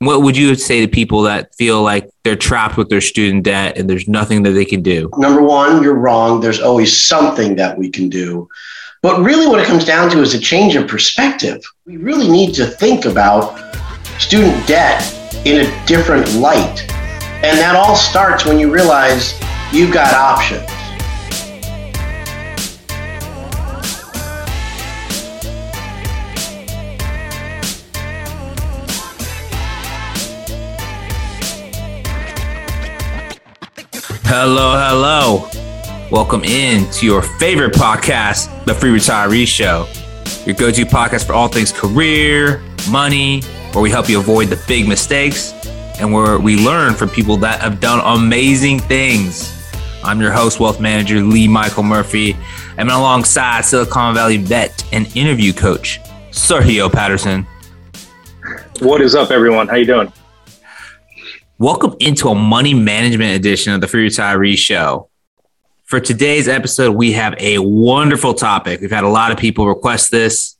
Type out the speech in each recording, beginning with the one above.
What would you say to people that feel like they're trapped with their student debt and there's nothing that they can do? Number one, you're wrong. There's always something that we can do. But really, what it comes down to is a change of perspective. We really need to think about student debt in a different light. And that all starts when you realize you've got options. Hello, hello. Welcome in to your favorite podcast, The Free Retiree Show, your go to podcast for all things career, money, where we help you avoid the big mistakes and where we learn from people that have done amazing things. I'm your host, wealth manager Lee Michael Murphy. I'm alongside Silicon Valley vet and interview coach, Sergio Patterson. What is up, everyone? How you doing? Welcome into a money management edition of the Free Retiree Show. For today's episode, we have a wonderful topic. We've had a lot of people request this,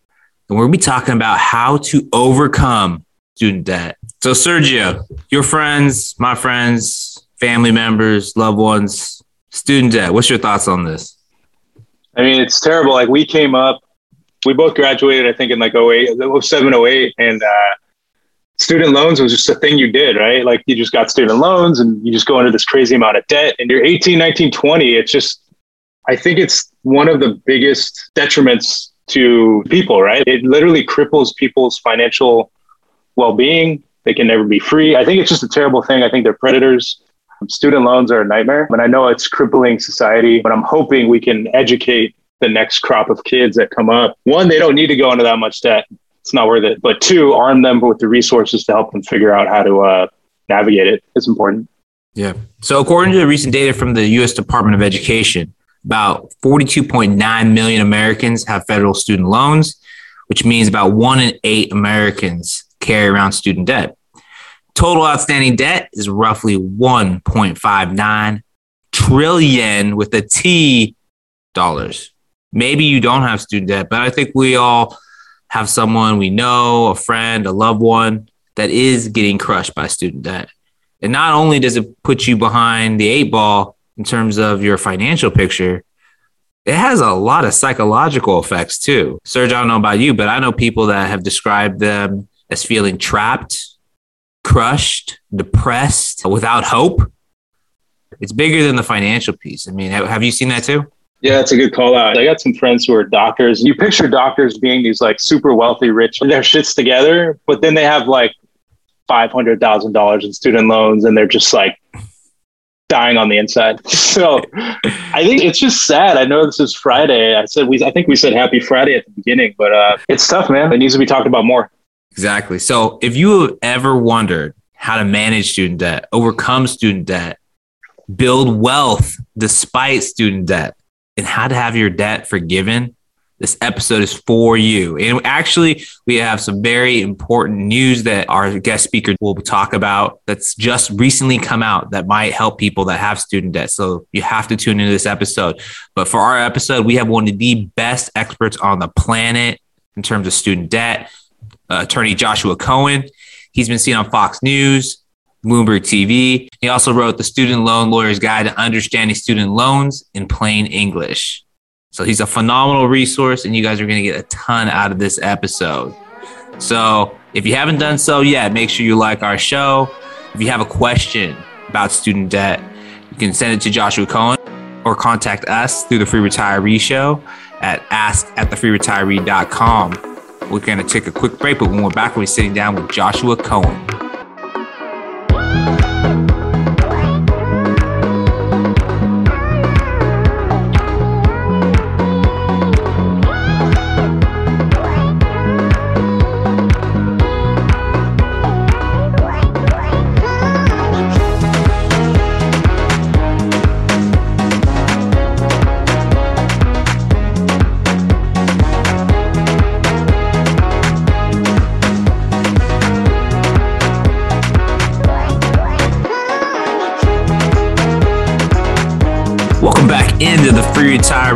and we're going to be talking about how to overcome student debt. So, Sergio, your friends, my friends, family members, loved ones, student debt, what's your thoughts on this? I mean, it's terrible. Like, we came up, we both graduated, I think, in like 08, 07, 08, and uh, student loans was just a thing you did, right? Like you just got student loans and you just go into this crazy amount of debt and you're 18, 19, 20. It's just, I think it's one of the biggest detriments to people, right? It literally cripples people's financial well being. They can never be free. I think it's just a terrible thing. I think they're predators. Student loans are a nightmare. And I know it's crippling society, but I'm hoping we can educate the next crop of kids that come up. One, they don't need to go into that much debt it's not worth it. But two, arm them with the resources to help them figure out how to uh, navigate it. It's important. Yeah. So according to the recent data from the U.S. Department of Education, about 42.9 million Americans have federal student loans, which means about one in eight Americans carry around student debt. Total outstanding debt is roughly 1.59 trillion with a T dollars. Maybe you don't have student debt, but I think we all have someone we know, a friend, a loved one that is getting crushed by student debt. And not only does it put you behind the eight ball in terms of your financial picture, it has a lot of psychological effects too. Serge, I don't know about you, but I know people that have described them as feeling trapped, crushed, depressed, without hope. It's bigger than the financial piece. I mean, have you seen that too? Yeah, that's a good call out. I got some friends who are doctors. You picture doctors being these like super wealthy, rich, their shit's together, but then they have like five hundred thousand dollars in student loans, and they're just like dying on the inside. So I think it's just sad. I know this is Friday. I said we. I think we said Happy Friday at the beginning, but uh, it's tough, man. It needs to be talked about more. Exactly. So if you have ever wondered how to manage student debt, overcome student debt, build wealth despite student debt and how to have your debt forgiven, this episode is for you. And actually, we have some very important news that our guest speaker will talk about that's just recently come out that might help people that have student debt. So you have to tune into this episode. But for our episode, we have one of the best experts on the planet in terms of student debt, uh, attorney Joshua Cohen. He's been seen on Fox News, Bloomberg TV. He also wrote The Student Loan Lawyer's Guide to Understanding Student Loans in Plain English. So he's a phenomenal resource, and you guys are going to get a ton out of this episode. So if you haven't done so yet, make sure you like our show. If you have a question about student debt, you can send it to Joshua Cohen or contact us through the Free Retiree Show at ask at. We're going to take a quick break, but when we're back, we're sitting down with Joshua Cohen.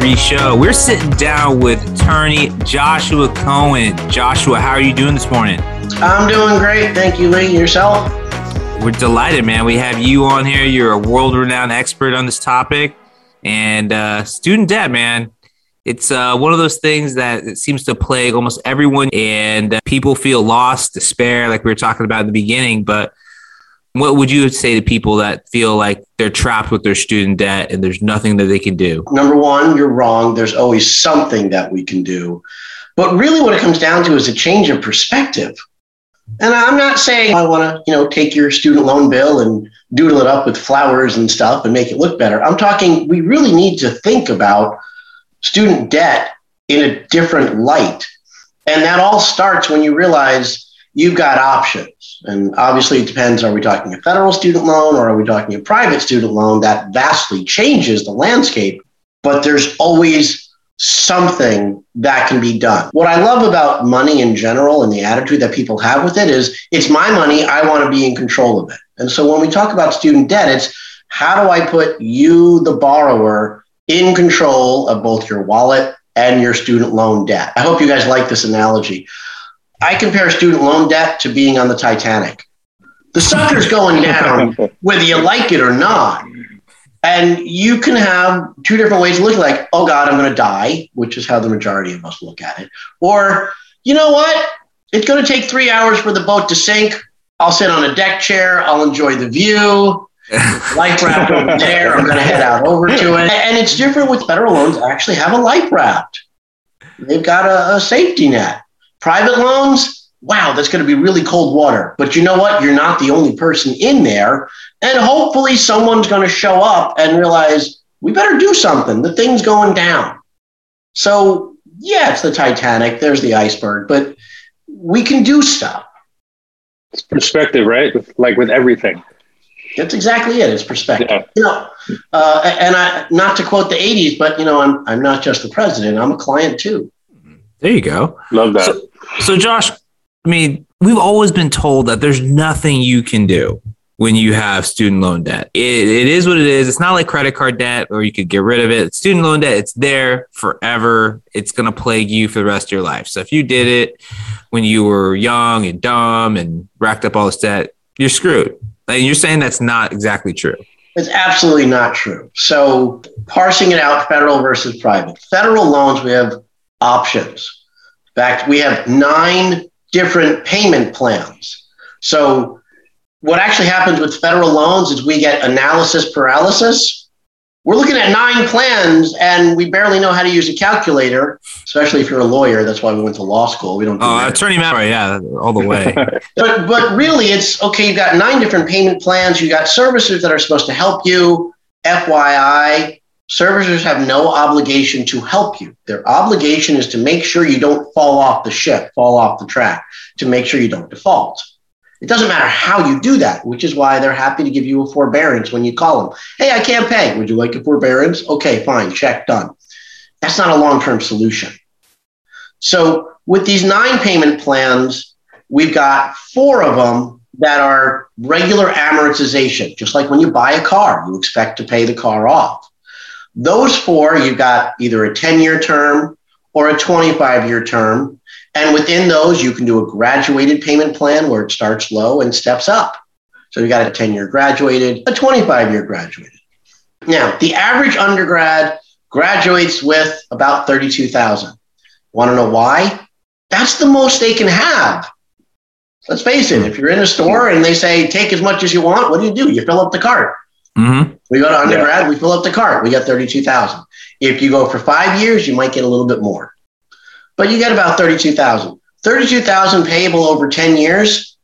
Show. We're sitting down with attorney Joshua Cohen. Joshua, how are you doing this morning? I'm doing great. Thank you, Lee. Yourself? We're delighted, man. We have you on here. You're a world renowned expert on this topic. And uh, student debt, man, it's uh, one of those things that it seems to plague almost everyone. And uh, people feel lost, despair, like we were talking about in the beginning. But what would you say to people that feel like they're trapped with their student debt and there's nothing that they can do? Number one, you're wrong. There's always something that we can do. But really, what it comes down to is a change of perspective. And I'm not saying I want to, you know, take your student loan bill and doodle it up with flowers and stuff and make it look better. I'm talking we really need to think about student debt in a different light. And that all starts when you realize you've got options. And obviously it depends are we talking a federal student loan or are we talking a private student loan that vastly changes the landscape, but there's always something that can be done. What I love about money in general and the attitude that people have with it is it's my money, I want to be in control of it. And so when we talk about student debt, it's how do I put you, the borrower, in control of both your wallet and your student loan debt? I hope you guys like this analogy. I compare student loan debt to being on the Titanic. The sucker's going down whether you like it or not. And you can have two different ways of looking like, oh God, I'm going to die, which is how the majority of us look at it. Or, you know what? It's going to take three hours for the boat to sink. I'll sit on a deck chair. I'll enjoy the view. life raft over there. I'm going to head out over to it. And it's different with federal loans. Actually, have a life raft. They've got a, a safety net. Private loans, wow, that's going to be really cold water. But you know what? You're not the only person in there. And hopefully someone's going to show up and realize we better do something. The thing's going down. So, yeah, it's the Titanic. There's the iceberg, but we can do stuff. It's perspective, right? Like with everything. That's exactly it. It's perspective. Yeah. You know, uh, and I, not to quote the '80s, but you know, I'm I'm not just the president. I'm a client too. There you go. Love that. So, so Josh, I mean, we've always been told that there's nothing you can do when you have student loan debt. It, it is what it is. It's not like credit card debt or you could get rid of it. Student loan debt, it's there forever. It's going to plague you for the rest of your life. So if you did it when you were young and dumb and racked up all this debt, you're screwed. And you're saying that's not exactly true. It's absolutely not true. So parsing it out, federal versus private. Federal loans, we have options. In fact, we have nine different payment plans. So what actually happens with federal loans is we get analysis paralysis. We're looking at nine plans and we barely know how to use a calculator, especially if you're a lawyer. That's why we went to law school. We don't. Do oh, that. attorney Matt, yeah, all the way. but but really, it's okay. You've got nine different payment plans. You've got servicers that are supposed to help you. FYI, servicers have no obligation to help you. Their obligation is to make sure you don't fall off the ship, fall off the track, to make sure you don't default. It doesn't matter how you do that, which is why they're happy to give you a forbearance when you call them. Hey, I can't pay. Would you like a forbearance? Okay, fine, check done. That's not a long term solution. So, with these nine payment plans, we've got four of them that are regular amortization, just like when you buy a car, you expect to pay the car off. Those four, you've got either a 10 year term or a 25 year term and within those, you can do a graduated payment plan where it starts low and steps up. So you got a 10 year graduated, a 25 year graduated. Now, the average undergrad graduates with about 32,000. Want to know why? That's the most they can have. Let's face it, if you're in a store and they say, take as much as you want, what do you do? You fill up the cart. Mm-hmm. We go to undergrad, yeah. we fill up the cart, we get 32,000. If you go for five years, you might get a little bit more but you get about 32,000. 32,000 payable over 10 years.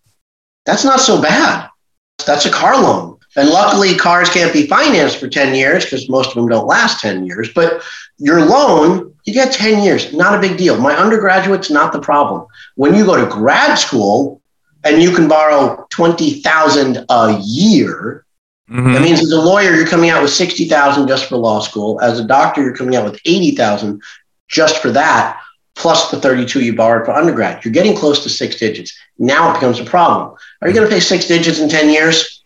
That's not so bad. That's a car loan. And luckily, cars can't be financed for 10 years because most of them don't last 10 years. But your loan, you get 10 years. Not a big deal. My undergraduate's not the problem. When you go to grad school and you can borrow 20,000 a year, mm-hmm. that means as a lawyer, you're coming out with 60,000 just for law school. As a doctor, you're coming out with 80,000 just for that plus the 32 you borrowed for undergrad. You're getting close to six digits. Now it becomes a problem. Are you going to pay six digits in 10 years?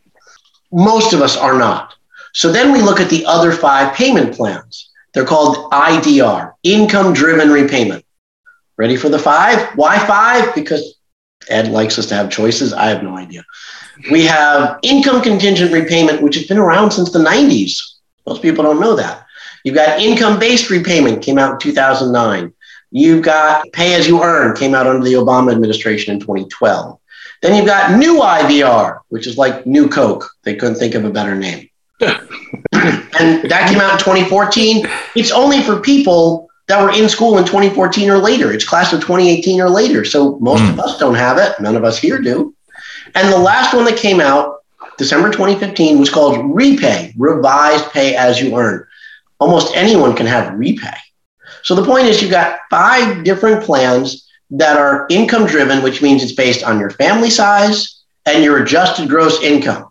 Most of us are not. So then we look at the other five payment plans. They're called IDR, income driven repayment. Ready for the five? Why five? Because Ed likes us to have choices. I have no idea. We have income contingent repayment, which has been around since the 90s. Most people don't know that. You've got income based repayment, came out in 2009. You've got pay as you earn, came out under the Obama administration in 2012. Then you've got new IBR, which is like new Coke. They couldn't think of a better name. and that came out in 2014. It's only for people that were in school in 2014 or later. It's class of 2018 or later. So most mm. of us don't have it. None of us here do. And the last one that came out, December 2015, was called REPAYE, Revised Pay as You Earn. Almost anyone can have REPAYE. So the point is, you've got five different plans that are income driven, which means it's based on your family size and your adjusted gross income.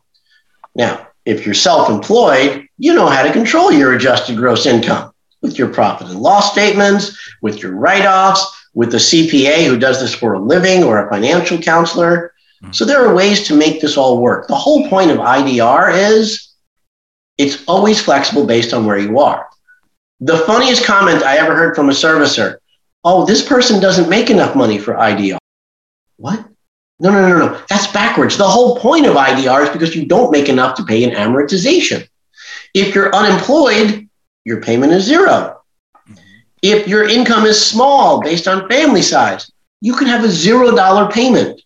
Now, if you're self employed, you know how to control your adjusted gross income with your profit and loss statements, with your write offs, with the CPA who does this for a living or a financial counselor. Mm-hmm. So there are ways to make this all work. The whole point of IDR is it's always flexible based on where you are. The funniest comment I ever heard from a servicer oh, this person doesn't make enough money for IDR. What? No, no, no, no. That's backwards. The whole point of IDR is because you don't make enough to pay an amortization. If you're unemployed, your payment is zero. If your income is small based on family size, you can have a zero dollar payment.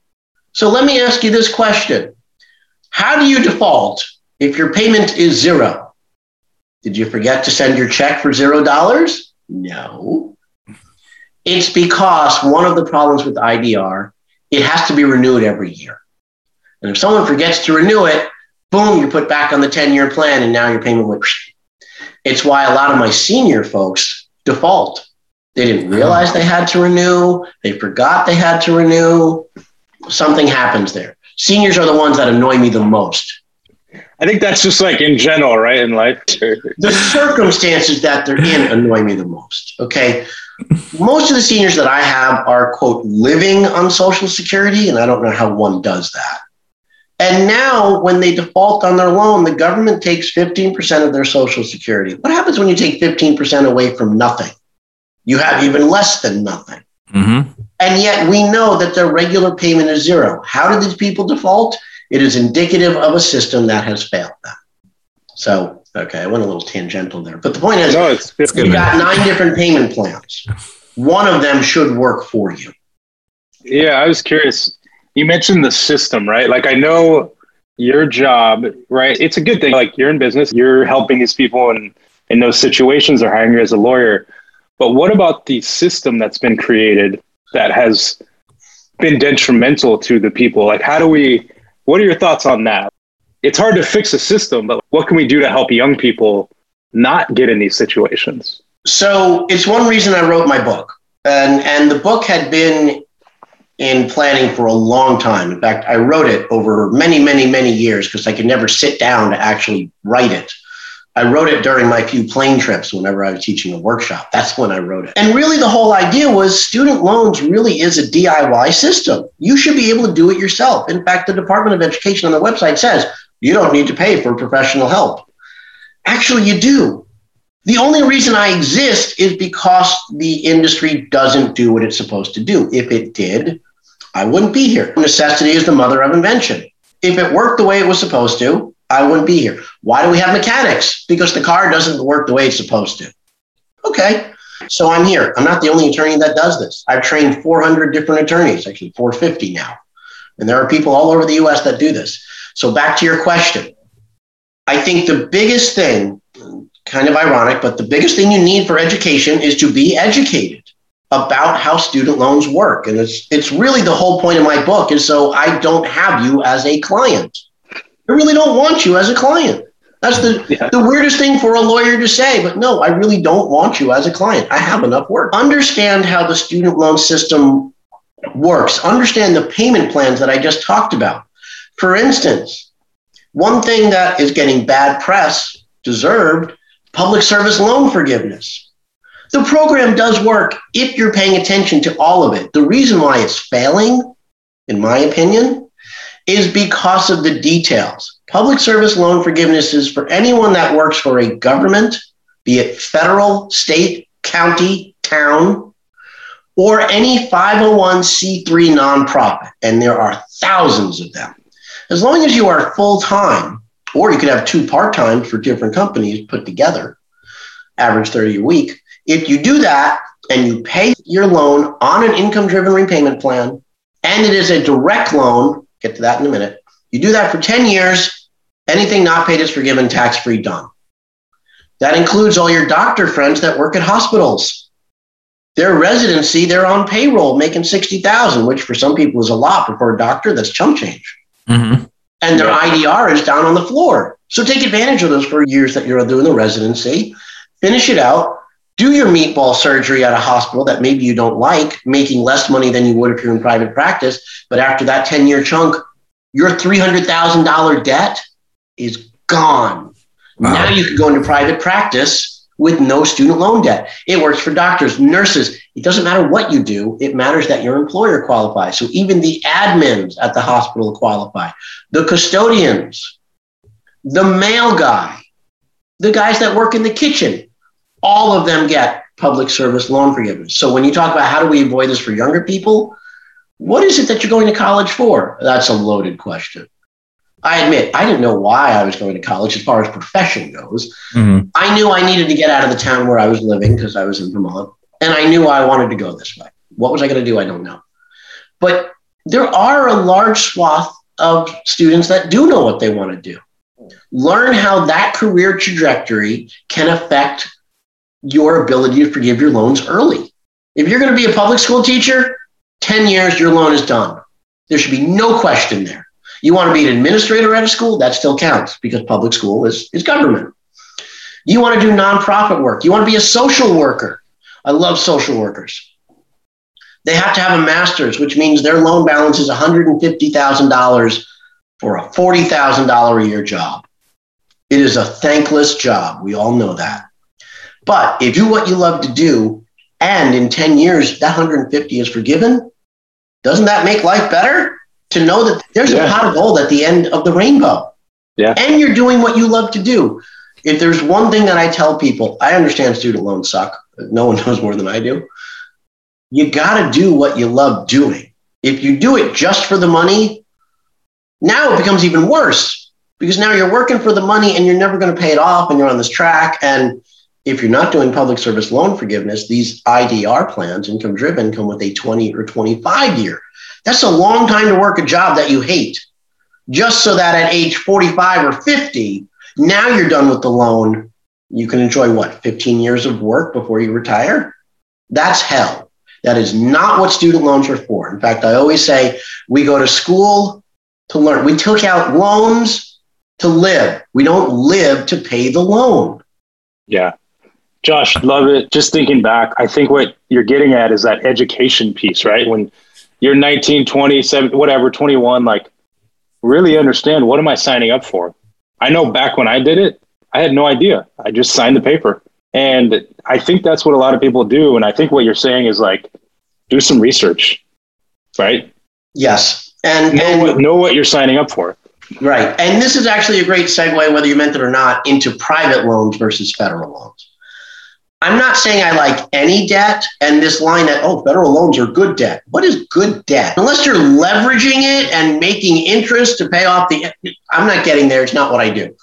So let me ask you this question How do you default if your payment is zero? Did you forget to send your check for zero dollars? No. It's because one of the problems with IDR, it has to be renewed every year. And if someone forgets to renew it, boom, you're put back on the 10 year plan and now your payment went. It's why a lot of my senior folks default. They didn't realize they had to renew, they forgot they had to renew. Something happens there. Seniors are the ones that annoy me the most. I think that's just like in general, right? In life. the circumstances that they're in annoy me the most. Okay. Most of the seniors that I have are, quote, living on Social Security, and I don't know how one does that. And now, when they default on their loan, the government takes 15% of their Social Security. What happens when you take 15% away from nothing? You have even less than nothing. Mm-hmm. And yet, we know that their regular payment is zero. How did these people default? It is indicative of a system that has failed them. So, okay, I went a little tangential there. But the point is, no, it's, it's you got nine different payment plans. One of them should work for you. Yeah, I was curious. You mentioned the system, right? Like, I know your job, right? It's a good thing. Like, you're in business, you're helping these people in, in those situations, they're hiring you as a lawyer. But what about the system that's been created that has been detrimental to the people? Like, how do we what are your thoughts on that? It's hard to fix a system, but what can we do to help young people not get in these situations? So it's one reason I wrote my book. And, and the book had been in planning for a long time. In fact, I wrote it over many, many, many years because I could never sit down to actually write it. I wrote it during my few plane trips whenever I was teaching a workshop. That's when I wrote it. And really, the whole idea was student loans really is a DIY system. You should be able to do it yourself. In fact, the Department of Education on the website says you don't need to pay for professional help. Actually, you do. The only reason I exist is because the industry doesn't do what it's supposed to do. If it did, I wouldn't be here. Necessity is the mother of invention. If it worked the way it was supposed to, I wouldn't be here. Why do we have mechanics? Because the car doesn't work the way it's supposed to. Okay, so I'm here. I'm not the only attorney that does this. I've trained 400 different attorneys, actually 450 now. And there are people all over the US that do this. So back to your question. I think the biggest thing, kind of ironic, but the biggest thing you need for education is to be educated about how student loans work. And it's it's really the whole point of my book is so I don't have you as a client. I really don't want you as a client. That's the, yeah. the weirdest thing for a lawyer to say, but no, I really don't want you as a client. I have enough work. Understand how the student loan system works. Understand the payment plans that I just talked about. For instance, one thing that is getting bad press, deserved, public service loan forgiveness. The program does work if you're paying attention to all of it. The reason why it's failing, in my opinion, is because of the details. Public service loan forgiveness is for anyone that works for a government, be it federal, state, county, town, or any 501c3 nonprofit, and there are thousands of them. As long as you are full time, or you could have two part time for different companies put together, average 30 a week. If you do that and you pay your loan on an income driven repayment plan, and it is a direct loan, get to that in a minute. You do that for 10 years, anything not paid is forgiven, tax free, done. That includes all your doctor friends that work at hospitals. Their residency, they're on payroll making 60,000, which for some people is a lot, but for a doctor, that's chump change. Mm-hmm. And their IDR is down on the floor. So take advantage of those for years that you're doing the residency, finish it out, do your meatball surgery at a hospital that maybe you don't like, making less money than you would if you're in private practice. But after that 10 year chunk, your $300,000 debt is gone. Wow. Now you can go into private practice with no student loan debt. It works for doctors, nurses. It doesn't matter what you do, it matters that your employer qualifies. So even the admins at the hospital qualify, the custodians, the mail guy, the guys that work in the kitchen, all of them get public service loan forgiveness. So when you talk about how do we avoid this for younger people, what is it that you're going to college for? That's a loaded question. I admit I didn't know why I was going to college as far as profession goes. Mm-hmm. I knew I needed to get out of the town where I was living because I was in Vermont, and I knew I wanted to go this way. What was I going to do? I don't know. But there are a large swath of students that do know what they want to do. Learn how that career trajectory can affect your ability to forgive your loans early. If you're going to be a public school teacher, 10 years, your loan is done. There should be no question there. You want to be an administrator at a school, that still counts because public school is, is government. You want to do nonprofit work. You want to be a social worker. I love social workers. They have to have a master's, which means their loan balance is $150,000 for a $40,000 a year job. It is a thankless job. We all know that. But if you do what you love to do, and in 10 years, that 150 is forgiven, doesn't that make life better? To know that there's yeah. a pot of gold at the end of the rainbow. Yeah. And you're doing what you love to do. If there's one thing that I tell people, I understand student loans suck. No one knows more than I do. You got to do what you love doing. If you do it just for the money, now it becomes even worse because now you're working for the money and you're never going to pay it off and you're on this track and if you're not doing public service loan forgiveness, these IDR plans, income driven, come with a 20 or 25 year. That's a long time to work a job that you hate, just so that at age 45 or 50, now you're done with the loan. You can enjoy what, 15 years of work before you retire? That's hell. That is not what student loans are for. In fact, I always say we go to school to learn. We took out loans to live. We don't live to pay the loan. Yeah. Josh, love it. Just thinking back, I think what you're getting at is that education piece, right? When you're 19, 20, 7, whatever, 21, like really understand what am I signing up for? I know back when I did it, I had no idea. I just signed the paper. And I think that's what a lot of people do. And I think what you're saying is like, do some research, right? Yes. And know, and what, know what you're signing up for. Right. And this is actually a great segue, whether you meant it or not, into private loans versus federal loans. I'm not saying I like any debt and this line that, oh, federal loans are good debt. What is good debt? Unless you're leveraging it and making interest to pay off the, I'm not getting there. It's not what I do.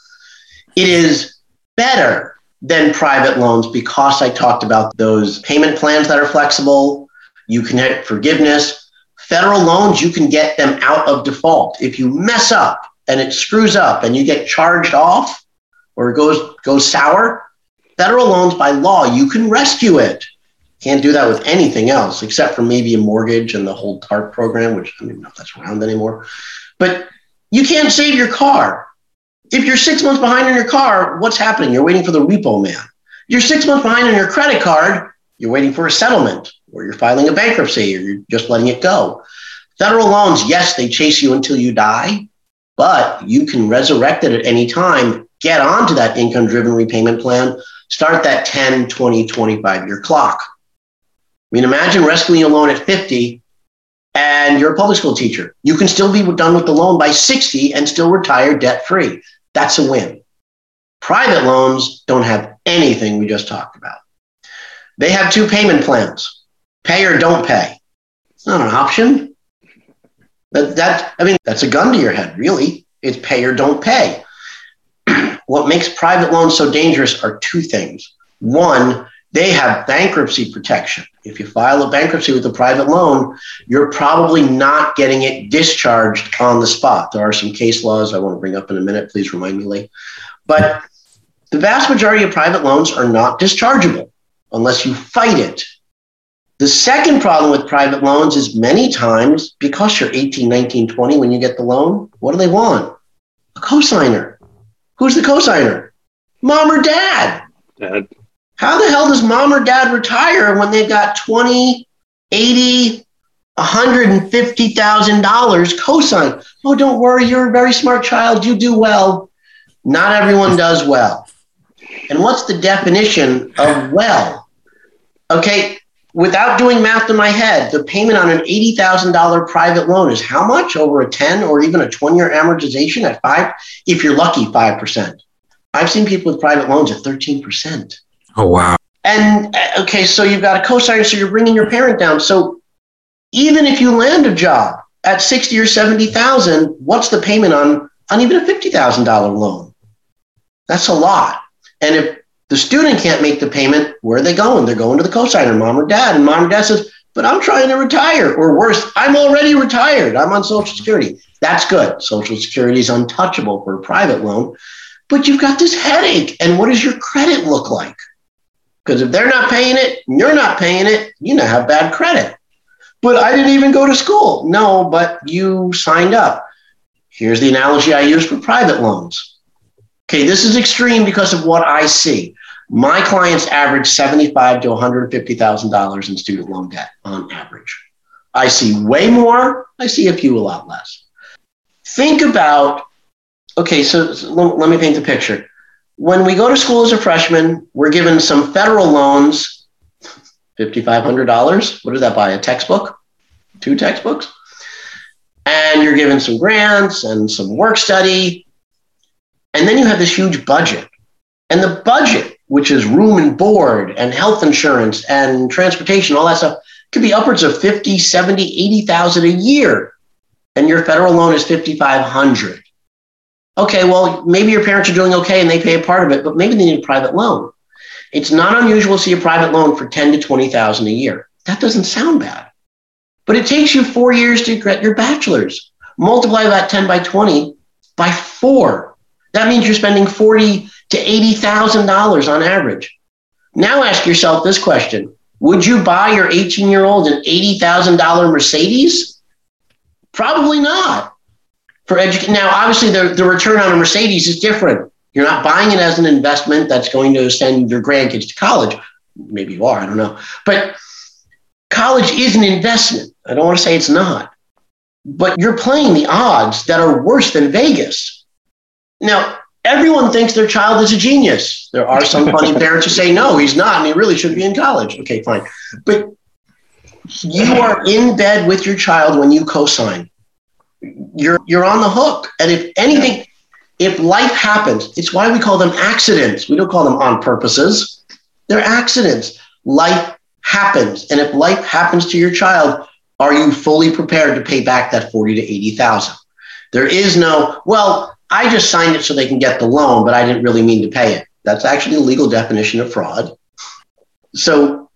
It is better than private loans because I talked about those payment plans that are flexible. You can have forgiveness. Federal loans, you can get them out of default. If you mess up and it screws up and you get charged off or it goes, goes sour, federal loans by law, you can rescue it. Can't do that with anything else except for maybe a mortgage and the whole TARP program, which I don't even know if that's around anymore. But you can't save your car. If you're six months behind on your car, what's happening? You're waiting for the repo man. You're six months behind on your credit card, you're waiting for a settlement, or you're filing a bankruptcy, or you're just letting it go. Federal loans, yes, they chase you until you die, but you can resurrect it at any time, get onto that income driven repayment plan start that 10, 20, 25 year clock. I mean, imagine rescuing a loan at 50 and you're a public school teacher. You can still be done with the loan by 60 and still retire debt free. That's a win. Private loans don't have anything we just talked about. They have two payment plans. pay or don't pay. It's not an option. That, that I mean, that's a gun to your head, really. It's pay or don't pay. What makes private loans so dangerous are two things. One, they have bankruptcy protection. If you file a bankruptcy with a private loan, you're probably not getting it discharged on the spot. There are some case laws I want to bring up in a minute. Please remind me, Lee. But the vast majority of private loans are not dischargeable unless you fight it. The second problem with private loans is many times because you're 18, 19, 20 when you get the loan, what do they want? A cosigner. Who's the cosigner? Mom or dad. Dad. How the hell does mom or dad retire when they've got 20, 80, $150,000 cosign? Oh, don't worry, you're a very smart child. You do well. Not everyone does well. And what's the definition of well? Okay, without doing math in my head, the payment on an $80,000 private loan is how much over a 10 or even a 20 year amortization at five? If you're lucky, 5%. I've seen people with private loans at 13%. Oh, wow. And uh, okay, so you've got a cosigner, so you're bringing your parent down. So even if you land a job at 60 or 70,000, what's the payment on, on even a $50,000 loan? That's a lot. And if the student can't make the payment, where are they going? They're going to the cosigner, mom or dad. And mom or dad says, but I'm trying to retire. Or worse, I'm already retired. I'm on Social Security. That's good. Social Security is untouchable for a private loan. But you've got this headache. And what does your credit look like? Because if they're not paying it, you're not paying it, you now have bad credit. But I didn't even go to school. No, but you signed up. Here's the analogy I use for private loans. Okay, this is extreme because of what I see. My clients average seventy-five to one hundred fifty thousand dollars in student loan debt on average. I see way more. I see a few a lot less. Think about. Okay, so, so let, me paint the picture when we go to school as a freshman, we're given some federal loans, $5,500. What does that buy? A textbook? Two textbooks? And you're given some grants and some work study. And then you have this huge budget. And the budget, which is room and board and health insurance and transportation, all that stuff, could be upwards of 50, 70, 80,000 a year. And your federal loan is 5,500 okay, well, maybe your parents are doing okay and they pay a part of it, but maybe they need a private loan. It's not unusual to see a private loan for 10 to 20,000 a year. That doesn't sound bad. But it takes you four years to get your bachelor's. Multiply that 10 by 20 by four. That means you're spending 40 to $80,000 on average. Now ask yourself this question. Would you buy your 18 year old an $80,000 Mercedes? Probably not for education. Now, obviously, the, the return on a Mercedes is different. You're not buying it as an investment that's going to send your grandkids to college. Maybe you are, I don't know. But college is an investment. I don't want to say it's not. But you're playing the odds that are worse than Vegas. Now, everyone thinks their child is a genius. There are some funny parents who say, no, he's not, and he really should be in college. Okay, fine. But you are in bed with your child when you co sign you're you're on the hook. And if anything, if life happens, it's why we call them accidents. We don't call them on purposes. They're accidents. Life happens. And if life happens to your child, are you fully prepared to pay back that 40 to 80,000? There is no, well, I just signed it so they can get the loan, but I didn't really mean to pay it. That's actually the legal definition of fraud. So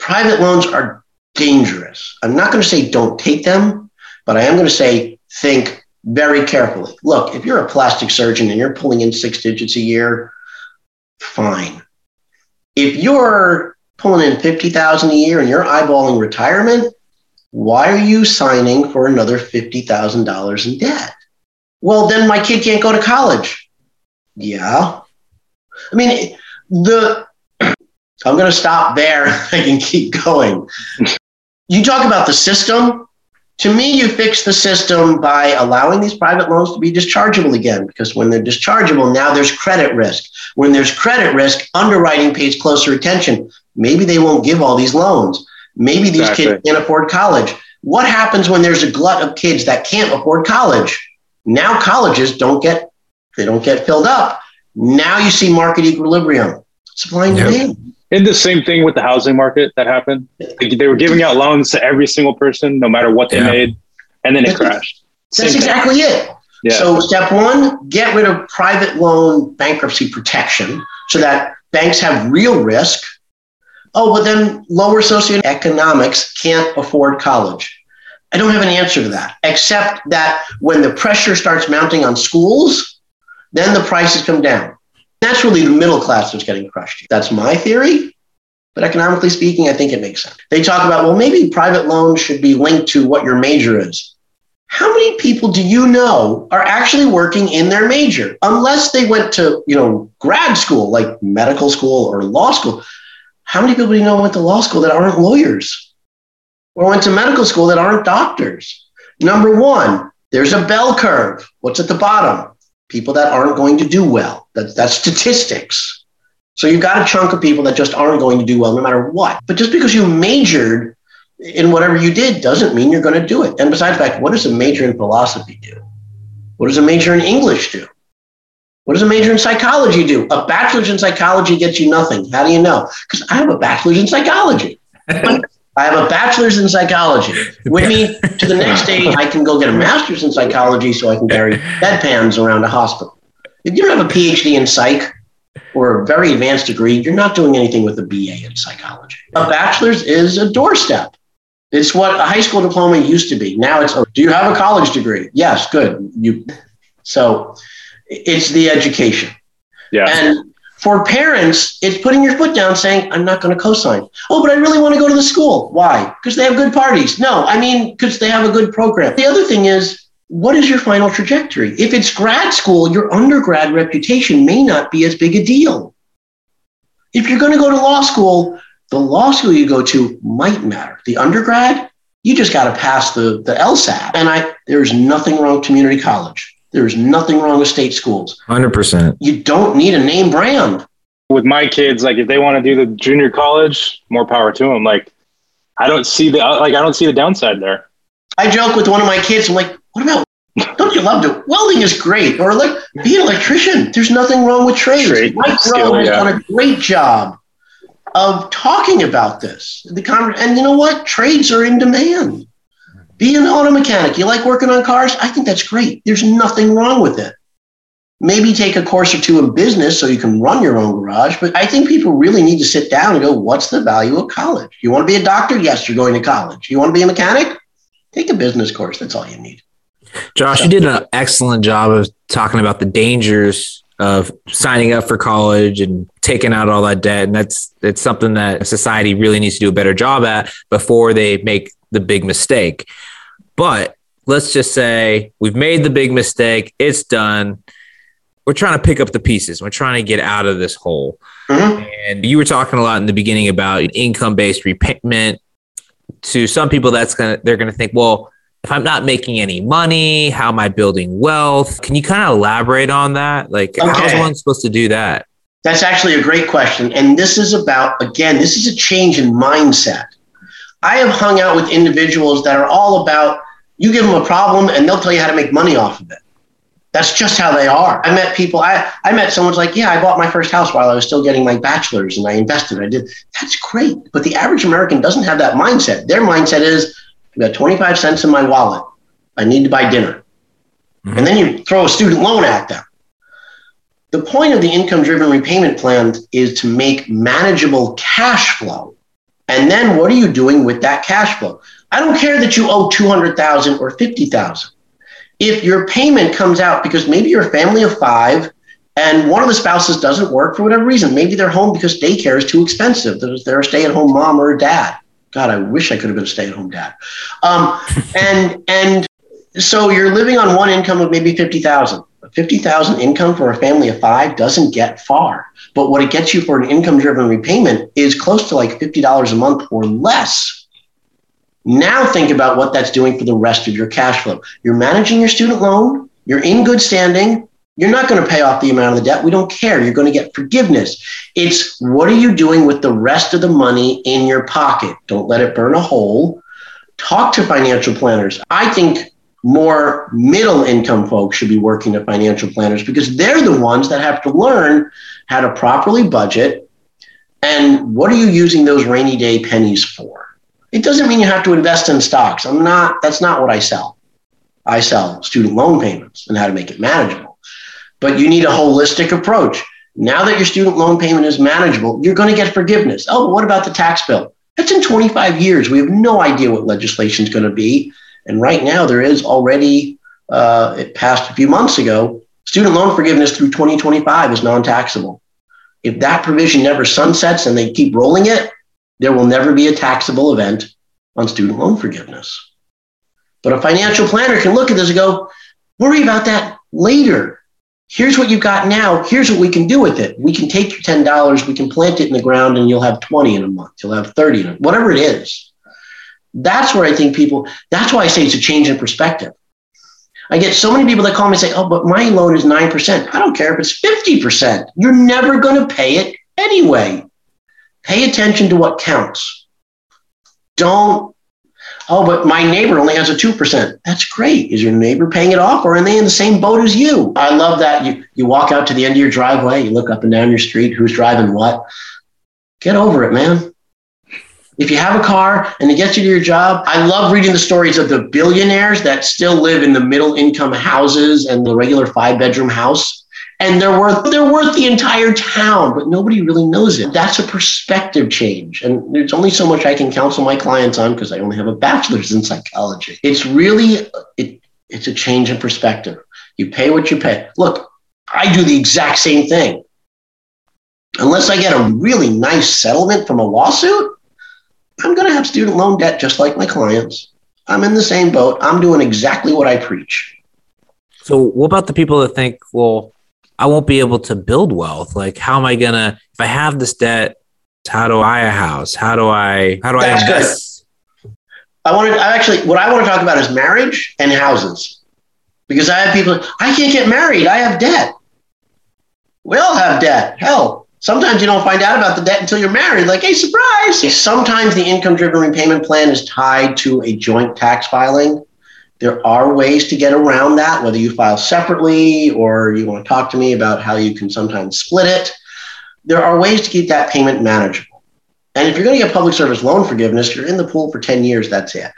private loans are dangerous. I'm not going to say don't take them, but I am going to say think very carefully. Look, if you're a plastic surgeon and you're pulling in six digits a year, fine. If you're pulling in 50,000 a year and you're eyeballing retirement, why are you signing for another $50,000 in debt? Well, then my kid can't go to college. Yeah. I mean, the I'm going to stop there. I can keep going. You talk about the system to me, you fix the system by allowing these private loans to be dischargeable again, because when they're dischargeable, now there's credit risk. When there's credit risk, underwriting pays closer attention. Maybe they won't give all these loans. Maybe these exactly. kids can't afford college. What happens when there's a glut of kids that can't afford college? Now colleges don't get they don't get filled up. Now you see market equilibrium, supply and demand. And the same thing with the housing market that happened. Like they were giving out loans to every single person, no matter what they Yeah. made, and then it crashed. Same That's thing. exactly it. Yeah. So step one, get rid of private loan bankruptcy protection so that banks have real risk. Oh, but then lower socioeconomics can't afford college. I don't have an answer to that, except that when the pressure starts mounting on schools, then the prices come down. That's really the middle class that's getting crushed. That's my theory. But economically speaking, I think it makes sense. They talk about, well, maybe private loans should be linked to what your major is. How many people do you know are actually working in their major? Unless they went to, you know, grad school, like medical school or law school. How many people do you know went to law school that aren't lawyers? Or went to medical school that aren't doctors? Number one, there's a bell curve. What's at the bottom? People that aren't going to do well. That's, that's statistics. So you've got a chunk of people that just aren't going to do well no matter what. But just because you majored in whatever you did doesn't mean you're going to do it. And besides the fact, what does a major in philosophy do? What does a major in English do? What does a major in psychology do? A bachelor's in psychology gets you nothing. How do you know? Because I have a bachelor's in psychology. I have a bachelor's in psychology. With me to the next day, I can go get a master's in psychology so I can carry bedpans around a hospital. If you don't have a PhD in psych or a very advanced degree, you're not doing anything with a BA in psychology. A bachelor's is a doorstep. It's what a high school diploma used to be. Now it's, oh, do you have a college degree? Yes, good. You. So it's the education. Yeah. And for parents, it's putting your foot down saying, I'm not going to co-sign. Oh, but I really want to go to the school. Why? Because they have good parties. No, I mean, because they have a good program. The other thing is, what is your final trajectory? If it's grad school, your undergrad reputation may not be as big a deal. If you're going to go to law school, the law school you go to might matter. The undergrad, you just got to pass the, the LSAT. And I, there's nothing wrong with community college. There's nothing wrong with state schools. 100%. You don't need a name brand. With my kids, like if they want to do the junior college, more power to them. Like I don't see the uh, like I don't see the downside there. I joke with one of my kids. I'm like, what about? Don't you love to? Welding is great, or like be an electrician. There's nothing wrong with trades. Trade Mike skill, Rowe has yeah. done a great job of talking about this. The con- and you know what? Trades are in demand. Be an auto mechanic. You like working on cars? I think that's great. There's nothing wrong with it. Maybe take a course or two in business so you can run your own garage. But I think people really need to sit down and go, what's the value of college? You want to be a doctor? Yes, you're going to college. You want to be a mechanic? Take a business course. That's all you need. Josh, you did an excellent job of talking about the dangers of signing up for college and taking out all that debt. And that's it's something that society really needs to do a better job at before they make the big mistake. But let's just say we've made the big mistake, it's done. We're trying to pick up the pieces. We're trying to get out of this hole. Mhm. And you were talking a lot in the beginning about income-based repayment. To some people, that's gonna they're gonna think, well, if I'm not making any money, how am I building wealth? Can you kind of elaborate on that? Like, how's Okay. one supposed to do that? That's actually a great question. And this is about, again, this is a change in mindset. I have hung out with individuals that are all about you give them a problem and they'll tell you how to make money off of it. That's just how they are. I met people, I, I met someone's like, yeah, I bought my first house while I was still getting my bachelor's and I invested. I did. That's great. But the average American doesn't have that mindset. Their mindset is, I've got 25 cents in my wallet. I need to buy dinner. Mhm. And then you throw a student loan at them. The point of the income driven repayment plan is to make manageable cash flow. And then what are you doing with that cash flow? I don't care that you owe 200,000 or 50,000. If your payment comes out because maybe you're a family of 5 and one of the spouses doesn't work for whatever reason, maybe they're home because daycare is too expensive. There's- They're a stay-at-home mom or a dad. God, I wish I could have been a stay-at-home dad. Um, and and so you're living on one income of maybe 50,000. 50,000 income for a family of five doesn't get far. But what it gets you for an income driven repayment is close to like $50 a month or less. Now think about what that's doing for the rest of your cash flow. You're managing your student loan, you're in good standing, you're not going to pay off the amount of the debt. We don't care. You're going to get forgiveness. It's what are you doing with the rest of the money in your pocket? Don't let it burn a hole. Talk to financial planners. I think more middle income folks should be working to financial planners because they're the ones that have to learn how to properly budget, And what are you using those rainy day pennies for? It doesn't mean you have to invest in stocks. I'm not, that's not what I sell. I sell student loan payments and how to make it manageable. But you need a holistic approach. Now that your student loan payment is manageable, you're going to get forgiveness. Oh, what about the tax bill? That's in 25 years. We have no idea what legislation is going to be. And right now, there is already, uh, it passed a few months ago, student loan forgiveness through 2025 is non taxable. If that provision never sunsets and they keep rolling it, there will never be a taxable event on student loan forgiveness. But a financial planner can look at this and go, worry about that later. Here's what you've got now. Here's what we can do with it. We can take your $10, we can plant it in the ground, and you'll have 20 in a month. You'll have 30 in a whatever it is. That's where I think people, that's why I say it's a change in perspective. I get so many people that call me and say, oh, but my loan is 9%. I don't care if it's 50%. You're never going to pay it anyway. Pay attention to what counts. Don't, oh, but my neighbor only has a 2%. That's great. Is your neighbor paying it off or are they in the same boat as you? I love that. You, you walk out to the end of your driveway, you look up and down your street, who's driving what. Get over it, man. If you have a car and it gets you to your job, I love reading the stories of the billionaires that still live in the middle income houses and the regular five bedroom house and they're worth they're worth the entire town, but nobody really knows it. That's a perspective change, and there's only so much I can counsel my clients on because I only have a bachelor's in psychology. It's really it, it's a change in perspective. You pay what you pay. Look, I do the exact same thing. Unless I get a really nice settlement from a lawsuit, I'm going to have student loan debt just like my clients. I'm in the same boat. I'm doing exactly what I preach. So, what about the people that think, well, I won't be able to build wealth. Like, how am I gonna if I have this debt? How do I a house? How do I how do That's I invest? Good. I wanted I actually what I want to talk about is marriage and houses. Because I have people, I can't get married. I have debt. We all have debt. Hell, sometimes you don't find out about the debt until you're married. Like, hey, surprise. Sometimes the income driven repayment plan is tied to a joint tax filing. There are ways to get around that, whether you file separately or you want to talk to me about how you can sometimes split it. There are ways to keep that payment manageable. And if you're going to get public service loan forgiveness, you're in the pool for 10 years, that's it.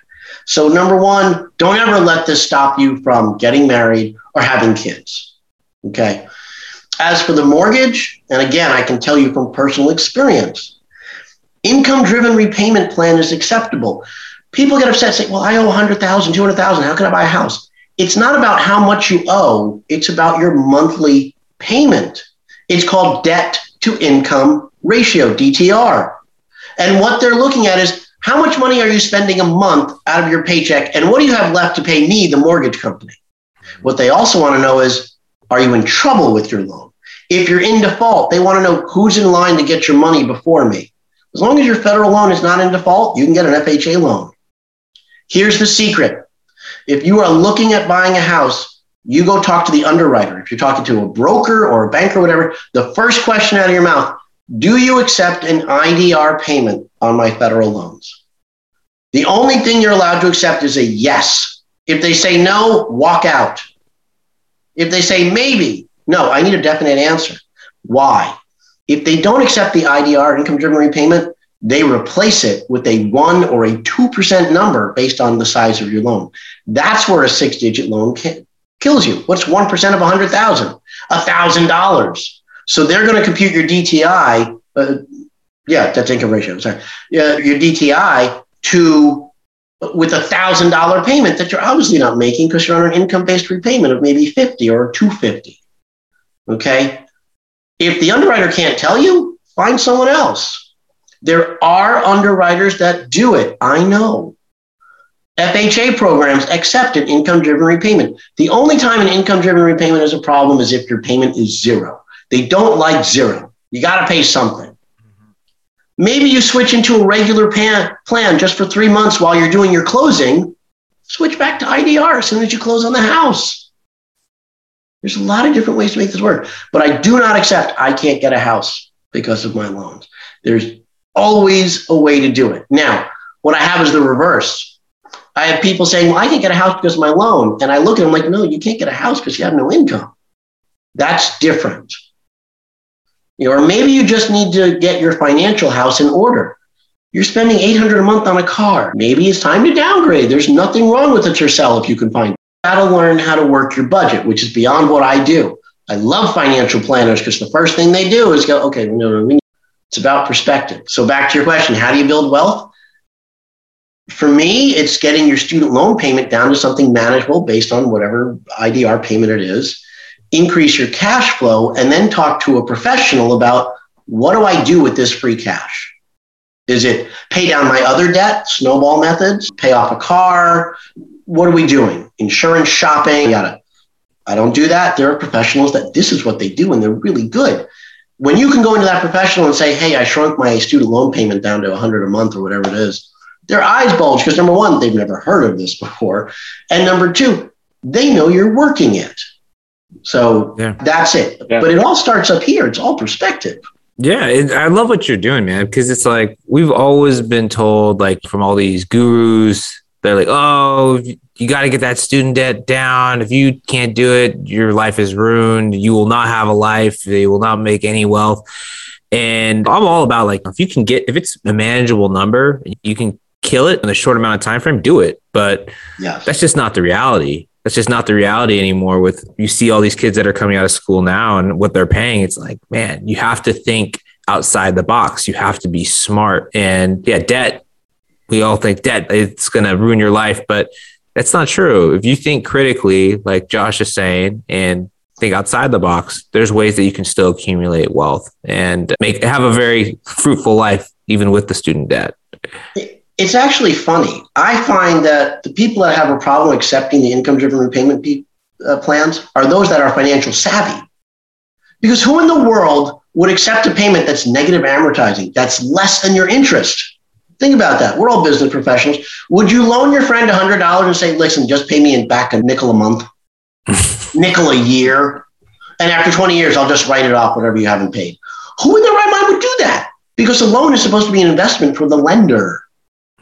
So, number one, don't ever let this stop you from getting married or having kids. Okay. As for the mortgage, and again, I can tell you from personal experience, income driven repayment plan is acceptable people get upset saying, well, I owe 100,000, 200,000. How can I buy a house? It's not about how much you owe. It's about your monthly payment. It's called debt to income ratio, DTI. And what they're looking at is how much money are you spending a month out of your paycheck? And what do you have left to pay me, the mortgage company? What they also want to know is, are you in trouble with your loan? If you're in default, they want to know who's in line to get your money before me. As long as your federal loan is not in default, you can get an FHA loan. Here's the secret. If you are looking at buying a house, you go talk to the underwriter. If you're talking to a broker or a banker or whatever, the first question out of your mouth, do you accept an IDR payment on my federal loans? The only thing you're allowed to accept is a yes. If they say no, walk out. If they say maybe, no, I need a definite answer. Why? If they don't accept the IDR, income driven repayment, they replace it with a one or a 2% number based on the size of your loan. That's where a six digit loan ki- kills you. What's 1% of 100,000? $1,000. So they're going to compute your DTI. Uh, yeah, that's income ratio. Sorry. Yeah, your DTI to with a thousand dollar payment that you're obviously not making because you're on an income based repayment of maybe 50 or 250. Okay. If the underwriter can't tell you, find someone else. There are underwriters that do it. I know. FHA programs accept an income driven repayment. The only time an income driven repayment is a problem is if your payment is zero. They don't like zero. You got to pay something. Mm-hmm. Maybe you switch into a regular pan, plan just for three months while you're doing your closing. Switch back to IDR as soon as you close on the house. There's a lot of different ways to make this work, but I do not accept I can't get a house because of my loans. There's always a way to do it. Now, what I have is the reverse. I have people saying, well, I can't get a house because of my loan. And I look at them like, no, you can't get a house because you have no income. That's different. or maybe you just need to get your financial house in order. You're spending 800 a month on a car. Maybe it's time to downgrade. There's nothing wrong with a Tercel if you can find. Got to learn how to work your budget, which is beyond what I do. I love financial planners because the first thing they do is go, okay, no, no, we it's about perspective. So back to your question, how do you build wealth? For me, it's getting your student loan payment down to something manageable based on whatever IDR payment it is. Increase your cash flow and then talk to a professional about what do I do with this free cash? Is it pay down my other debt, snowball methods, pay off a car? What are we doing? Insurance shopping, yada. I don't do that. There are professionals that this is what they do and they're really good. When you can go into that professional and say, hey, I shrunk my student loan payment down to 100 a month or whatever it is, their eyes bulge because number one, they've never heard of this before. And number two, they know you're working it. So yeah. that's it. Yeah. But it all starts up here. It's all perspective. Yeah, it, I love what you're doing, man, because it's like we've always been told, like from all these gurus, they're like, oh, you got to get that student debt down. If you can't do it, your life is ruined. You will not have a life. You will not make any wealth. And I'm all about like if you can get if it's a manageable number, you can kill it in a short amount of time frame, do it. But yeah, that's just not the reality. That's just not the reality anymore. With you see all these kids that are coming out of school now and what they're paying, it's like, man, you have to think outside the box. You have to be smart. And yeah, debt. We all think debt it's going to ruin your life, but that's not true. If you think critically, like Josh is saying, and think outside the box, there's ways that you can still accumulate wealth and make have a very fruitful life, even with the student debt. It's actually funny. I find that the people that have a problem accepting the income driven repayment uh, plans are those that are financial savvy. Because who in the world would accept a payment that's negative amortizing, that's less than your interest? Think about that. We're all business professionals. Would you loan your friend $100 and say, listen, just pay me back a nickel a month, nickel a year? And after 20 years, I'll just write it off, whatever you haven't paid. Who in their right mind would do that? Because the loan is supposed to be an investment for the lender.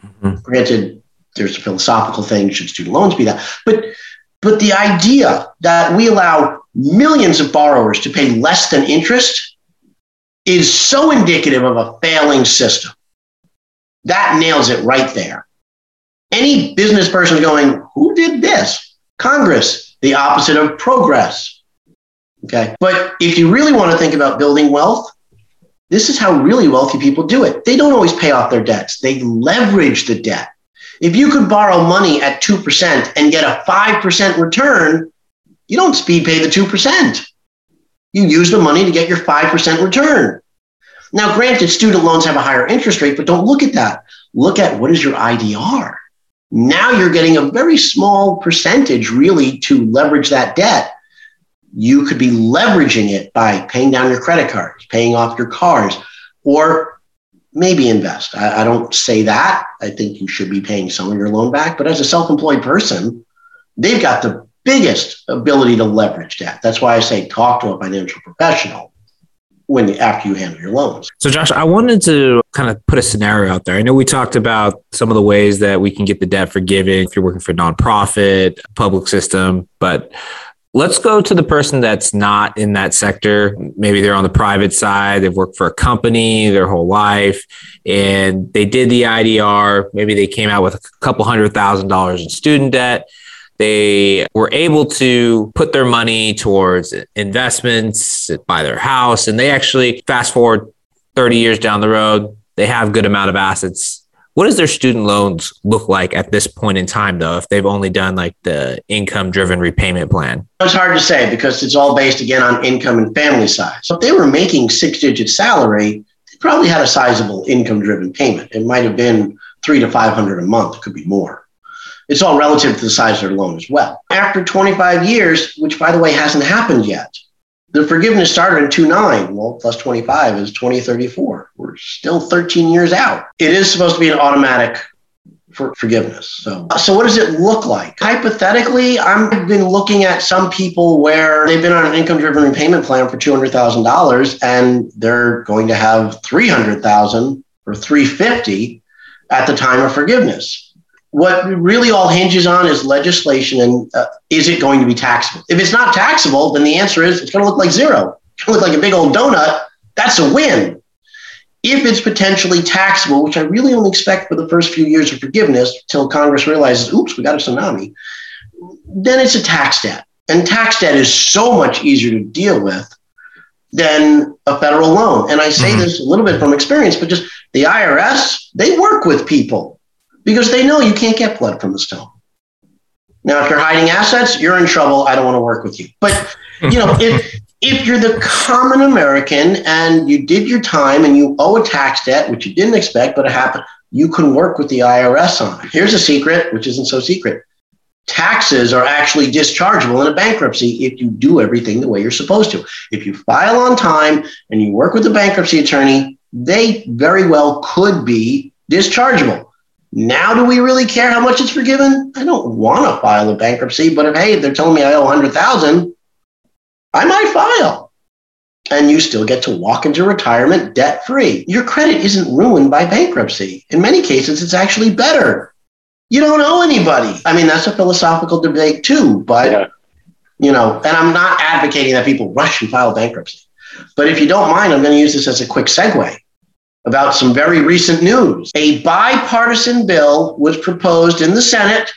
Mm-hmm. Granted, there's a philosophical thing, should student loans be that? But but the idea that we allow millions of borrowers to pay less than interest is so indicative of a failing system. That nails it right there. Any business person going, who did this? Congress, the opposite of progress. Okay. But if you really want to think about building wealth, this is how really wealthy people do it. They don't always pay off their debts, they leverage the debt. If you could borrow money at 2% and get a 5% return, you don't speed pay the 2%. You use the money to get your 5% return. Now, granted, student loans have a higher interest rate, but don't look at that. Look at what is your IDR. Now you're getting a very small percentage really to leverage that debt. You could be leveraging it by paying down your credit cards, paying off your cars, or maybe invest. I, I don't say that. I think you should be paying some of your loan back, but as a self employed person, they've got the biggest ability to leverage debt. That's why I say talk to a financial professional when you, after you handle your loans. So Josh, I wanted to kind of put a scenario out there. I know we talked about some of the ways that we can get the debt forgiven if you're working for a nonprofit, public system, but let's go to the person that's not in that sector. Maybe they're on the private side, they've worked for a company their whole life and they did the IDR, maybe they came out with a couple hundred thousand dollars in student debt they were able to put their money towards investments, buy their house, and they actually fast forward 30 years down the road, they have good amount of assets. What does their student loans look like at this point in time, though, if they've only done like the income driven repayment plan? It's hard to say because it's all based again on income and family size. So if they were making six digit salary, they probably had a sizable income driven payment. It might have been three to 500 a month, it could be more. It's all relative to the size of their loan as well. After 25 years, which by the way hasn't happened yet, the forgiveness started in 29. Well, plus 25 is 2034. We're still 13 years out. It is supposed to be an automatic for forgiveness. So, uh, so what does it look like? Hypothetically, I've been looking at some people where they've been on an income-driven repayment plan for $200,000 and they're going to have 300,000 or 350 at the time of forgiveness what really all hinges on is legislation and uh, is it going to be taxable? If it's not taxable, then the answer is it's going to look like zero. It's going to look like a big old donut. That's a win. If it's potentially taxable, which I really only expect for the first few years of forgiveness till Congress realizes, oops, we got a tsunami, then it's a tax debt. And tax debt is so much easier to deal with than a federal loan. And I say mm-hmm. this a little bit from experience, but just the IRS, they work with people because they know you can't get blood from the stone. Now, if you're hiding assets, you're in trouble. I don't want to work with you. But you know, if if you're the common American and you did your time and you owe a tax debt, which you didn't expect, but it happened, you can work with the IRS on it. Here's a secret, which isn't so secret. Taxes are actually dischargeable in a bankruptcy if you do everything the way you're supposed to. If you file on time and you work with the bankruptcy attorney, they very well could be dischargeable. Now, do we really care how much it's forgiven? I don't want to file a bankruptcy, but if hey, they're telling me I owe 100,000, I might file. And you still get to walk into retirement debt free. Your credit isn't ruined by bankruptcy. In many cases, it's actually better. You don't owe anybody. I mean, that's a philosophical debate too, but yeah. you know, and I'm not advocating that people rush and file bankruptcy. But if you don't mind, I'm going to use this as a quick segue about some very recent news. A bipartisan bill was proposed in the Senate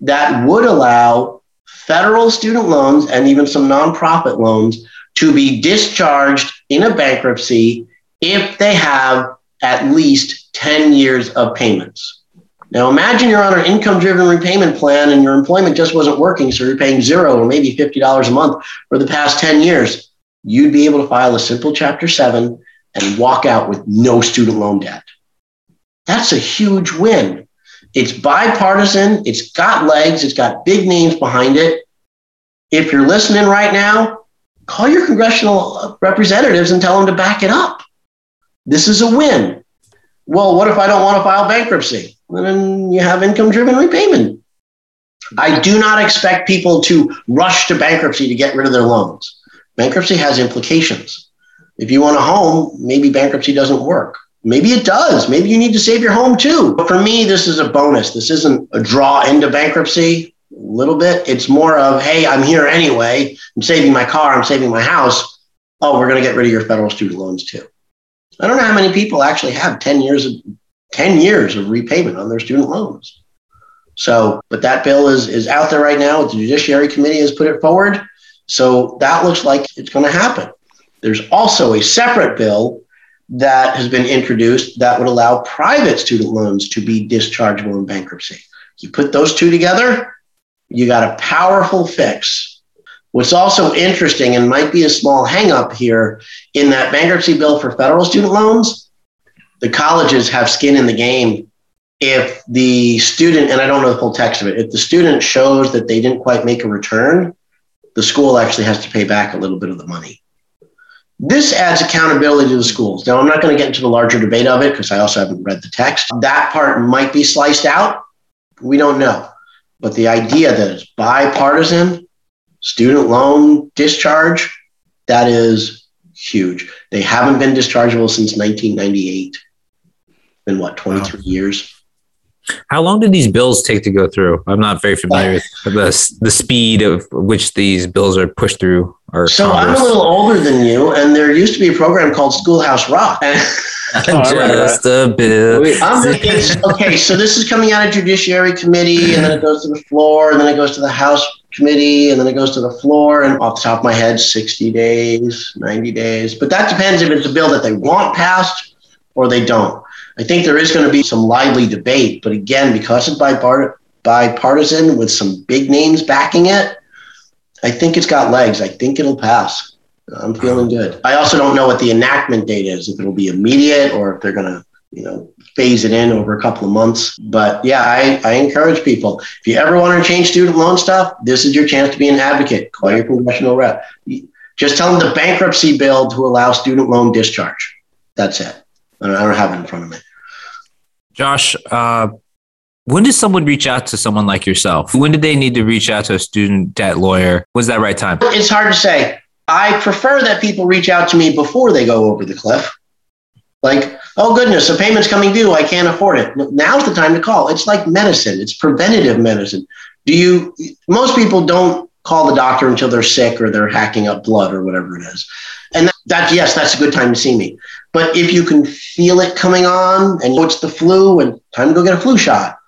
that would allow federal student loans and even some nonprofit loans to be discharged in a bankruptcy if they have at least 10 years of payments. Now, imagine you're on an income driven repayment plan and your employment just wasn't working, so you're paying zero or maybe $50 a month for the past 10 years. You'd be able to file a simple Chapter 7 and walk out with no student loan debt. That's a huge win. It's bipartisan, it's got legs, it's got big names behind it. If you're listening right now, call your congressional representatives and tell them to back it up. This is a win. Well, what if I don't want to file bankruptcy? Then you have income driven repayment. I do not expect people to rush to bankruptcy to get rid of their loans. Bankruptcy has implications. If you want a home, maybe bankruptcy doesn't work. Maybe it does. Maybe you need to save your home too. But for me, this is a bonus. This isn't a draw into bankruptcy a little bit. It's more of, hey, I'm here anyway. I'm saving my car. I'm saving my house. Oh, we're going to get rid of your federal student loans too. I don't know how many people actually have 10 years of 10 years of repayment on their student loans. So, but that bill is is out there right now. The Judiciary Committee has put it forward. So that looks like it's going to happen. There's also a separate bill that has been introduced that would allow private student loans to be dischargeable in bankruptcy. You put those two together, you got a powerful fix. What's also interesting and might be a small hangup here in that bankruptcy bill for federal student loans, the colleges have skin in the game. If the student, and I don't know the full text of it, if the student shows that they didn't quite make a return, the school actually has to pay back a little bit of the money. This adds accountability to the schools. Now, I'm not going to get into the larger debate of it because I also haven't read the text. That part might be sliced out. We don't know. But the idea that it's bipartisan, student loan discharge, that is huge. They haven't been dischargeable since 1998. Been what, 23 wow. years? How long did these bills take to go through? I'm not very familiar uh, with the, the speed of which these bills are pushed through. Our so Congress. I'm a little older than you, and there used to be a program called Schoolhouse Rock. just a bit. okay, so this is coming out of Judiciary Committee, and then it goes to the floor, and then it goes to the House Committee, and then it goes to the floor. And off the top of my head, 60 days, 90 days. But that depends if it's a bill that they want passed or they don't. I think there is going to be some lively debate, but again, because it's bipartisan with some big names backing it, I think it's got legs. I think it'll pass. I'm feeling uh-huh. good. I also don't know what the enactment date is, if it'll be immediate or if they're going to, you know, phase it in over a couple of months. But yeah, I, I encourage people. If you ever want to change student loan stuff, this is your chance to be an advocate. Call your congressional rep. Just tell them the bankruptcy bill to allow student loan discharge. That's it. I don't have it in front of me. Josh, uh, when does someone reach out to someone like yourself? When did they need to reach out to a student debt lawyer? Was that right time? It's hard to say. I prefer that people reach out to me before they go over the cliff. Like, oh goodness, a payment's coming due. I can't afford it. Now's the time to call. It's like medicine. It's preventative medicine. Do you? Most people don't call the doctor until they're sick or they're hacking up blood or whatever it is. And that, that, yes, that's a good time to see me. But if you can feel it coming on and you know it's the flu and time to go get a flu shot,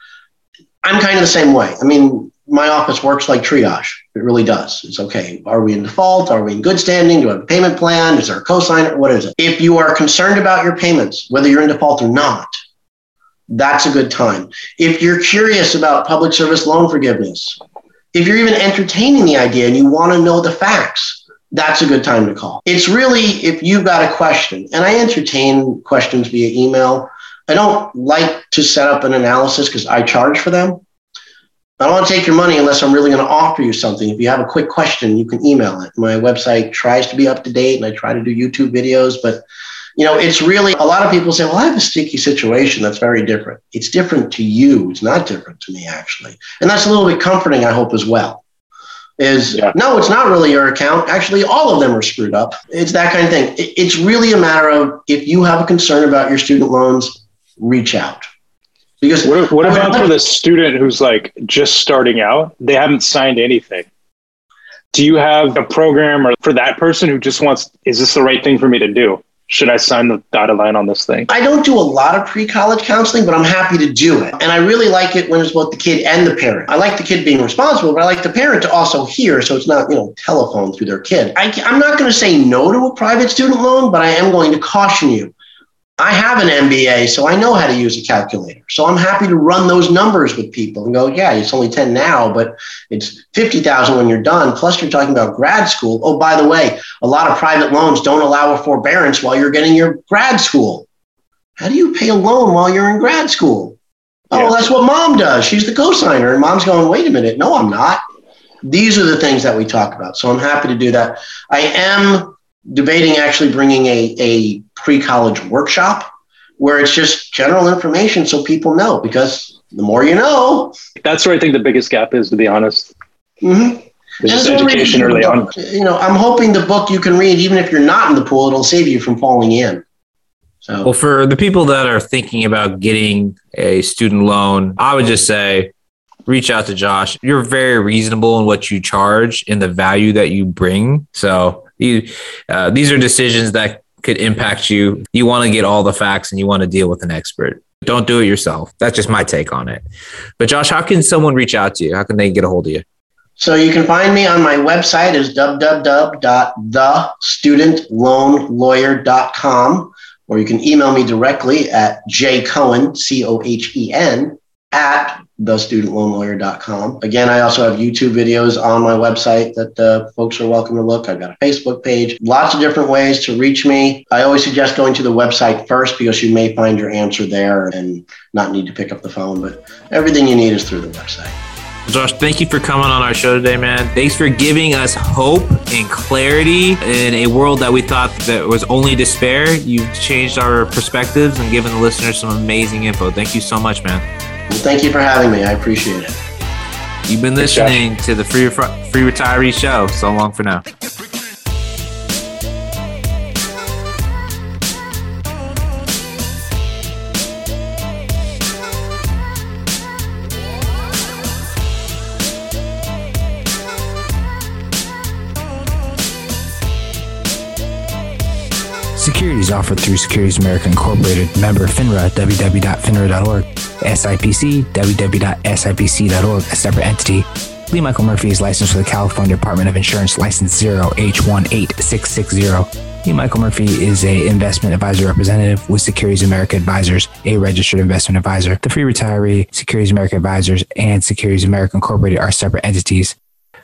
I'm kind of the same way. I mean, my office works like triage. It really does. It's okay. Are we in default? Are we in good standing? Do we have a payment plan? Is there a cosigner? What is it? If you are concerned about your payments, whether you're in default or not, that's a good time. If you're curious about public service loan forgiveness, if you're even entertaining the idea and you want to know the facts, that's a good time to call. It's really if you've got a question, and I entertain questions via email. I don't like to set up an analysis because I charge for them. I don't want to take your money unless I'm really going to offer you something. If you have a quick question, you can email it. My website tries to be up to date and I try to do YouTube videos, but you know, it's really a lot of people say, well, I have a sticky situation that's very different. It's different to you. It's not different to me, actually. And that's a little bit comforting, I hope, as well is yeah. no, it's not really your account. Actually, all of them are screwed up. It's that kind of thing. It's really a matter of if you have a concern about your student loans, reach out. Because what, what about for the student who's like just starting out? They haven't signed anything. Do you have a program or for that person who just wants, is this the right thing for me to do? Should I sign the dotted line on this thing? I don't do a lot of pre college counseling, but I'm happy to do it. And I really like it when it's both the kid and the parent. I like the kid being responsible, but I like the parent to also hear so it's not, you know, telephone through their kid. I, I'm not going to say no to a private student loan, but I am going to caution you I have an MBA, so I know how to use a calculator. So I'm happy to run those numbers with people and go, yeah, it's only 10 now, but it's 50,000 when you're done. Plus you're talking about grad school. Oh, by the way, a lot of private loans don't allow a forbearance while you're getting your grad school. How do you pay a loan while you're in grad school? Oh, yeah. that's what mom does. She's the cosigner. And mom's going, wait a minute. No, I'm not. These are the things that we talk about. So I'm happy to do that. I am debating actually bringing a, a pre-college workshop where it's just general information so people know because the more you know. That's where i think the biggest gap is to be honest. Mm-hmm. just education early on. you know i'm hoping the book you can read even if you're not in the pool it'll save you from falling in. So. Well for the people that are thinking about getting a student loan i would just say reach out to josh. You're very reasonable in what you charge and the value that you bring. So you, uh, these are decisions that could impact you. You want to get all the facts and you want to deal with an expert. Don't do it yourself. That's just my take on it. But Josh, how can someone reach out to you? How can they get a hold of you? So you can find me on my website is www.thestudentloanlawyer.com or you can email me directly at jcohen, C-O-H-E-N, at thestudentloanlawyer.com. Again, I also have YouTube videos on my website that uh, folks are welcome to look. I've got a Facebook page, lots of different ways to reach me. I always suggest going to the website first because you may find your answer there and not need to pick up the phone, but everything you need is through the website. Josh, thank you for coming on our show today, man. Thanks for giving us hope and clarity in a world that we thought that was only despair. You've changed our perspectives and given the listeners some amazing info. Thank you so much, man. Well, thank you for having me. I appreciate it. You've been listening to the Free, Free Retiree Show. So long for now. Securities offered through Securities America Incorporated, member FINRA, www.finra.org, SIPC, www.sipc.org, a separate entity. Lee Michael Murphy is licensed with the California Department of Insurance License 0H18660. Lee Michael Murphy is a investment advisor representative with Securities America Advisors, a registered investment advisor. The Free Retiree, Securities America Advisors, and Securities America Incorporated are separate entities.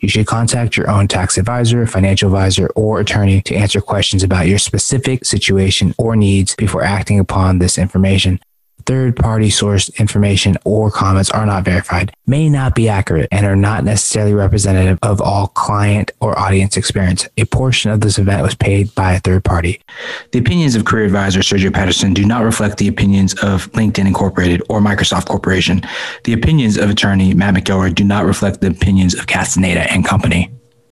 You should contact your own tax advisor, financial advisor, or attorney to answer questions about your specific situation or needs before acting upon this information. Third party sourced information or comments are not verified, may not be accurate, and are not necessarily representative of all client or audience experience. A portion of this event was paid by a third party. The opinions of career advisor Sergio Patterson do not reflect the opinions of LinkedIn Incorporated or Microsoft Corporation. The opinions of attorney Matt McGilward do not reflect the opinions of Castaneda and Company.